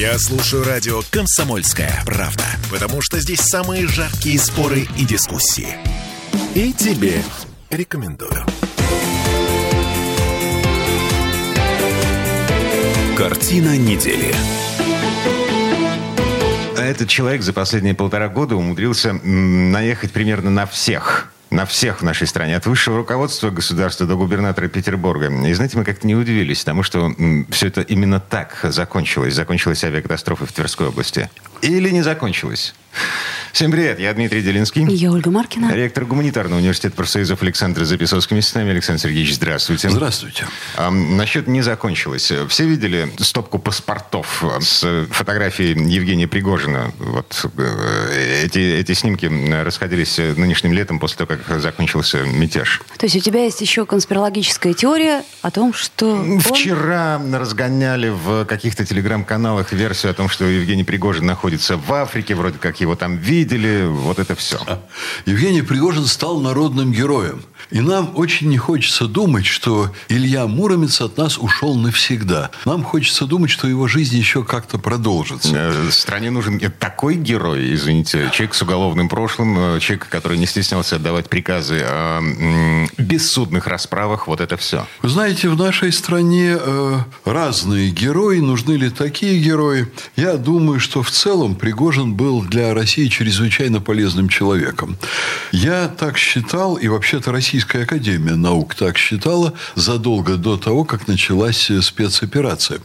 Я слушаю радио «Комсомольская правда», потому что здесь самые жаркие споры и дискуссии. И тебе рекомендую. Картина недели. А этот человек за последние полтора года умудрился наехать примерно на всех. На всех в нашей стране. От высшего руководства государства до губернатора Петербурга. И знаете, мы как-то не удивились тому, что все это именно так закончилось. Закончилась авиакатастрофа в Тверской области. Или не закончилась? Всем привет, я Дмитрий Делинский. Я Ольга Маркина. Ректор гуманитарного университета профсоюзов Александр Записовский. Вместе с нами Александр Сергеевич, здравствуйте. Здравствуйте. А, насчет не закончилось. Все видели стопку паспортов с фотографией Евгения Пригожина? Вот э, эти, эти снимки расходились нынешним летом после того, как закончился мятеж. То есть у тебя есть еще конспирологическая теория о том, что... он- Вчера разгоняли в каких-то телеграм-каналах версию о том, что Евгений Пригожин находится в Африке, вроде как его там видели, вот это все. Евгений Пригожин стал народным героем. И нам очень не хочется думать, что Илья Муромец от нас ушел навсегда. Нам хочется думать, что его жизнь еще как-то продолжится. Э, Стране нужен такой герой, извините, человек с уголовным прошлым, э, человек, который не стеснялся отдавать приказы о м, бессудных расправах, вот это все. Вы знаете, в нашей стране э, разные герои, нужны ли такие герои. Я думаю, что в целом Пригожин был для России чрезвычайно полезным человеком. Я так считал, и вообще-то Российская Академия Наук так считала задолго до того, как началась э, спецоперация.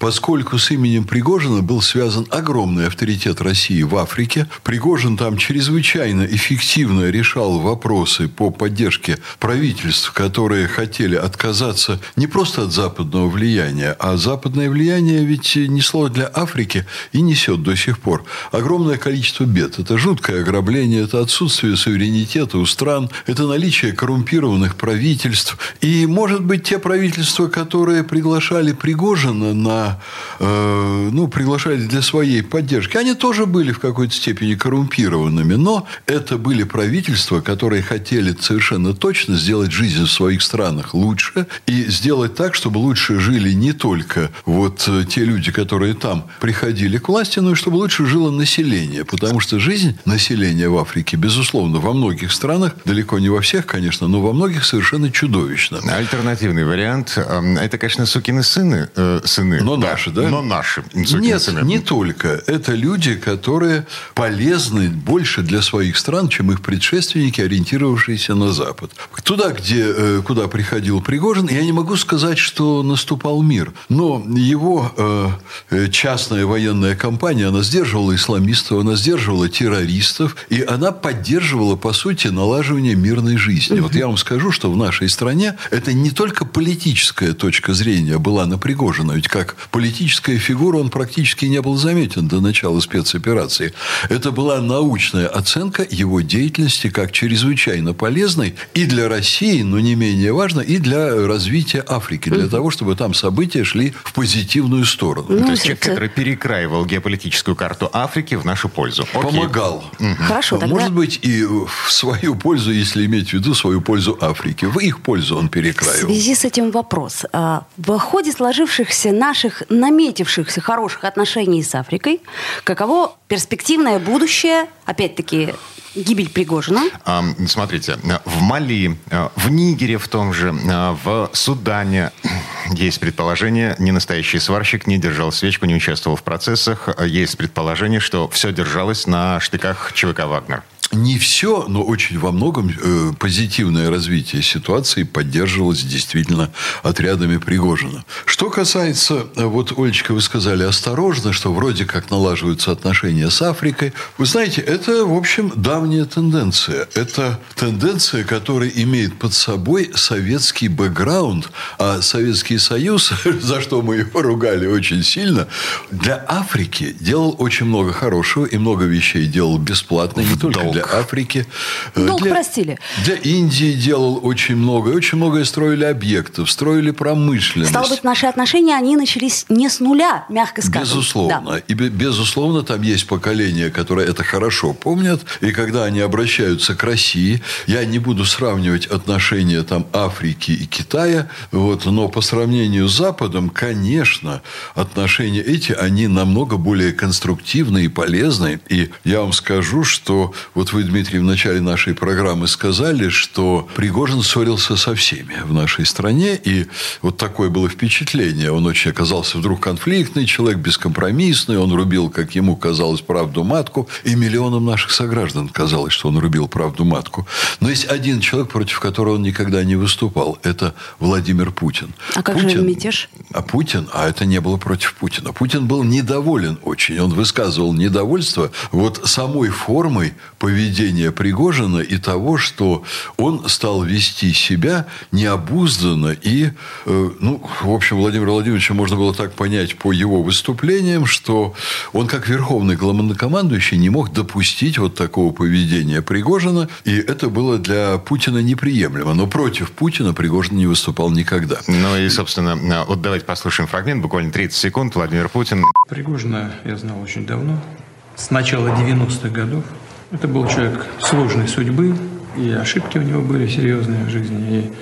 Поскольку с именем Пригожина был связан огромный авторитет России в Африке, Пригожин там чрезвычайно эффективно решал вопросы по поддержке правительств, которые хотели отказаться не просто от западного влияния, а западное влияние ведь несло для Африки и несет до сих пор огромное количество бед. Это жуткое ограбление, это отсутствие суверенитета у стран, это наличие коррумпированных правительств. И, может быть, те правительства, которые приглашали Пригожина на, э, ну, приглашали для своей поддержки, они тоже были в какой-то степени коррумпированными, но это были правительства, которые хотели совершенно точно сделать жизнь в своих странах лучше и сделать так, чтобы лучше жили не только вот э, те люди, которые там приходили к власти, но и чтобы лучше жило население, потому что жизнь населения в Африке, безусловно, во многих странах, далеко не во всех, конечно, но во многих совершенно чудовищно. Альтернативный вариант. э, Это, конечно, сукины сыны. э, сыны Но наши, да? Но наши. Нет, сыны. не только. Это люди, которые полезны больше для своих стран, чем их предшественники, ориентировавшиеся на Запад. Туда, где, э, куда приходил Пригожин, я не могу сказать, что наступал мир. Но его э, э, частная военная компания, она сдерживала исламистов, она сдерживала террористов, и она поддерживала, по сути, налаживание мирной жизни. Вот я вам скажу, что в нашей стране это не только политическая точка зрения была на Пригожина, ведь как политическая фигура он практически не был заметен до начала спецоперации. Это была научная оценка его деятельности как чрезвычайно полезной и для России, но не менее важно, и для развития Африки, для того, чтобы там события шли в позитивную сторону. Ну, То есть человек, который перекраивал геополитическую карту Африки в нашу пользу. Окей. Помогал. Хорошо, тогда... Может быть, и в свою пользу, если иметь в виду свою пользу Африки. В их пользу он В перекраивал. связи с этим вопрос. А, В ходе сложившихся наших наметившихся хороших отношений с Африкой, каково перспективное будущее, опять-таки, гибель Пригожина? А, Смотрите, в Мали, а, в Нигере в том же, в Судане есть предположение, не настоящий сварщик, не держал свечку, не участвовал в процессах. Есть предположение, что все держалось на штыках ЧВК «Вагнер». Не все, но очень во многом э, позитивное развитие ситуации поддерживалось действительно отрядами Пригожина. Что касается, э, вот, Олечка, вы сказали осторожно, что вроде как налаживаются отношения с Африкой. Вы знаете, это, в общем, давняя тенденция. Это тенденция, которая имеет под собой советский бэкграунд, а Советский Союз, за что мы его ругали очень сильно, для Африки делал очень много хорошего и много вещей делал бесплатно, не только для Африки. Э, Долг для, простили. Для Индии делал очень много. Очень многое строили объектов, строили промышленность. Стало быть, наши отношения, они начались не с нуля, мягко скажем. Безусловно. Да. И, безусловно, там есть поколения, которые это хорошо помнят. И когда они обращаются к России, я не буду сравнивать отношения там Африки и Китая, вот, но по сравнению с Западом, конечно, отношения эти, они намного более конструктивные и полезные. И я вам скажу, что вот вы, Дмитрий, в начале нашей программы сказали, что Пригожин ссорился со всеми в нашей стране. И вот такое было впечатление. Он очень оказался вдруг конфликтный человек, бескомпромиссный. Он рубил, как ему казалось, правду матку. И миллионам наших сограждан казалось, что он рубил правду матку. Но есть один человек, против которого он никогда не выступал. Это Владимир Путин. А как Путин, же мятеж? А Путин, а это не было против Путина. Путин был недоволен очень. Он высказывал недовольство вот самой формой поведения Пригожина и того, что он стал вести себя необузданно. И, э, ну, в общем, Владимира Владимировича можно было так понять по его выступлениям, что он, как верховный главнокомандующий, не мог допустить вот такого поведения Пригожина. И это было для Путина неприемлемо. Но против Путина Пригожин не выступал никогда. Ну и, собственно, вот давайте послушаем фрагмент, буквально 30 секунд. Владимир Путин. Пригожина я знал очень давно, с начала 90-х годов. Это был человек сложной судьбы, и ошибки у него были серьезные в жизни,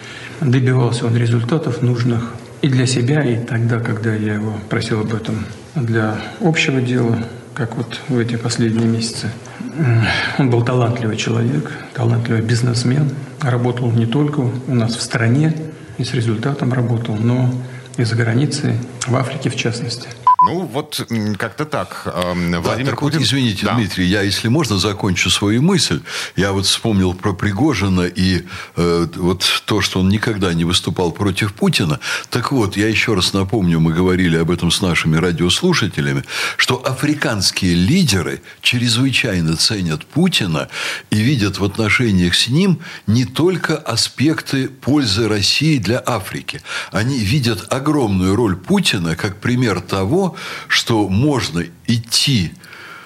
и добивался он результатов нужных и для себя, и тогда, когда я его просил об этом для общего дела, как вот в эти последние месяцы. Он был талантливый человек, талантливый бизнесмен, работал не только у нас в стране, и с результатом работал, но и за границей, в Африке в частности. Ну, вот как-то так. Владимир да, так Путин... Вот, извините, да. Дмитрий, я, если можно, закончу свою мысль. Я вот вспомнил про Пригожина и э, вот то, что он никогда не выступал против Путина. Так вот, я еще раз напомню, мы говорили об этом с нашими радиослушателями, что африканские лидеры чрезвычайно ценят Путина и видят в отношениях с ним не только аспекты пользы России для Африки. Они видят огромную роль Путина как пример того, что можно идти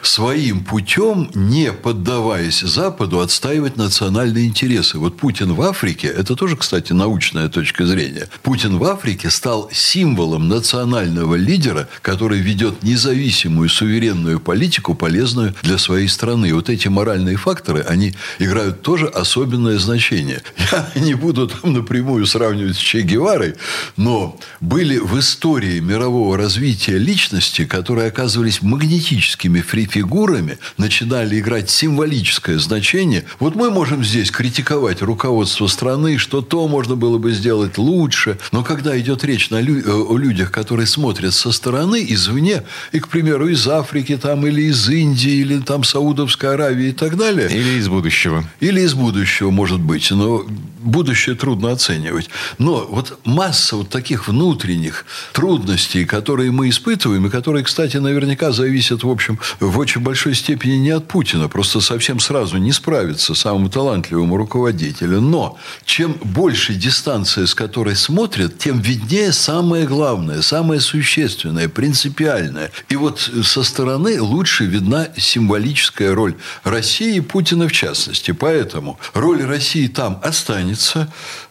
своим путем, не поддаваясь Западу, отстаивать национальные интересы. Вот Путин в Африке, это тоже, кстати, научная точка зрения, Путин в Африке стал символом национального лидера, который ведет независимую, суверенную политику, полезную для своей страны. Вот эти моральные факторы, они играют тоже особенное значение. Я не буду там напрямую сравнивать с Че Геварой, но были в истории мирового развития личности, которые оказывались магнетическими фри фигурами начинали играть символическое значение, вот мы можем здесь критиковать руководство страны, что то можно было бы сделать лучше, но когда идет речь на лю- о людях, которые смотрят со стороны, извне, и, к примеру, из Африки там, или из Индии, или там Саудовской Аравии и так далее. Или из будущего. Или из будущего, может быть. Но будущее трудно оценивать. Но вот масса вот таких внутренних трудностей, которые мы испытываем, и которые, кстати, наверняка зависят, в общем, в очень большой степени не от Путина. Просто совсем сразу не справится самому талантливому руководителю. Но чем больше дистанция, с которой смотрят, тем виднее самое главное, самое существенное, принципиальное. И вот со стороны лучше видна символическая роль России и Путина в частности. Поэтому роль России там останется.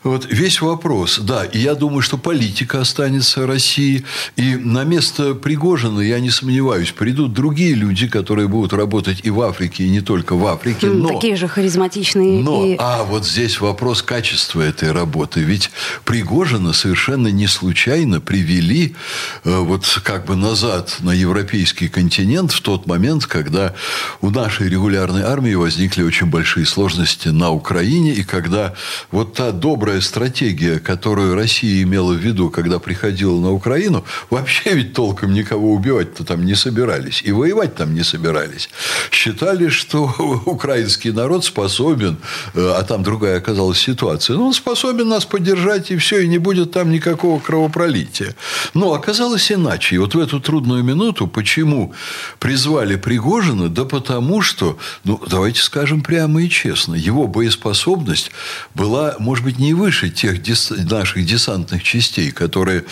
Вот весь вопрос. Да, и я думаю, что политика останется России. И на место Пригожина, я не сомневаюсь, придут другие люди, которые будут работать и в Африке, и не только в Африке. Но, Такие же харизматичные. Но, и... а вот здесь вопрос качества этой работы. Ведь Пригожина совершенно не случайно привели э, вот как бы назад на европейский континент в тот момент, когда у нашей регулярной армии возникли очень большие сложности на Украине, и когда вот та добрая стратегия, которую Россия имела в виду, когда приходила на Украину, вообще ведь толком никого убивать-то там не собирались. И воевать там не собирались. Считали, что украинский народ способен, э, а там другая оказалась ситуация, ну, он способен нас поддержать, и все, и не будет там никакого кровопролития. Но оказалось иначе. И вот в эту трудную минуту, почему призвали Пригожина? Да потому что, ну, давайте скажем прямо и честно, его боеспособность была была, может быть, не выше тех дес... наших десантных частей, которые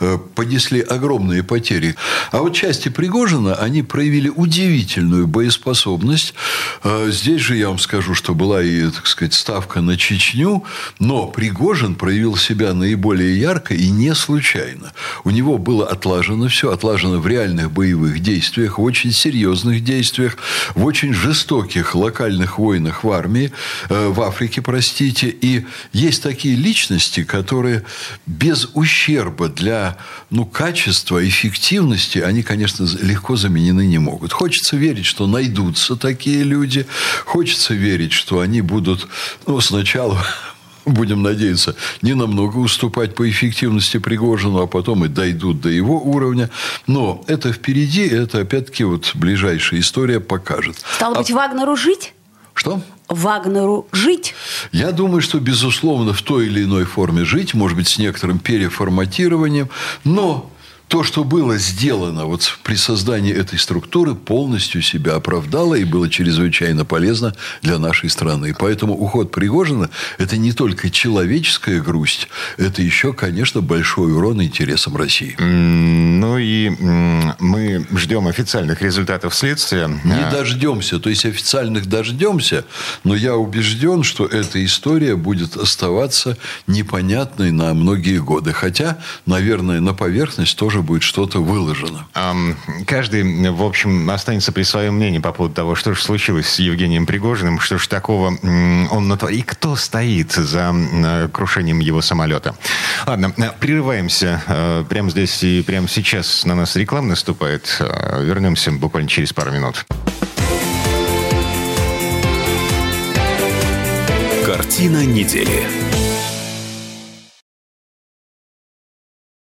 э, понесли огромные потери. А вот части Пригожина, они проявили удивительную боеспособность. Э, здесь же я вам скажу, что была и, так сказать, ставка на Чечню, но Пригожин проявил себя наиболее ярко и не случайно. У него было отлажено все, отлажено в реальных боевых действиях, в очень серьезных действиях, в очень жестоких локальных войнах в армии, э, в Африке, простите. И есть такие личности, которые без ущерба для ну, качества, эффективности, они, конечно, легко заменены не могут. Хочется верить, что найдутся такие люди. Хочется верить, что они будут ну, сначала будем надеяться, не намного уступать по эффективности Пригожину, а потом и дойдут до его уровня. Но это впереди, это опять-таки вот ближайшая история покажет. Стало а... быть, Вагнеру жить? Что? Вагнеру жить? Я думаю, что, безусловно, в той или иной форме жить, может быть, с некоторым переформатированием, но то, что было сделано вот при создании этой структуры, полностью себя оправдало и было чрезвычайно полезно для нашей страны. И поэтому уход Пригожина – это не только человеческая грусть, это еще, конечно, большой урон интересам России. Ну и мы ждем официальных результатов следствия. Не а дождемся. То есть, официальных дождемся, но я убежден, что эта история будет оставаться непонятной на многие годы. Хотя, наверное, на поверхность тоже будет что-то выложено. Каждый, в общем, останется при своем мнении по поводу того, что же случилось с Евгением Пригожиным, что же такого он натворил, и кто стоит за крушением его самолета. Ладно, э, прерываемся э, прямо здесь и прямо сейчас на нас реклама наступает. Э, вернемся буквально через пару минут. Картина недели.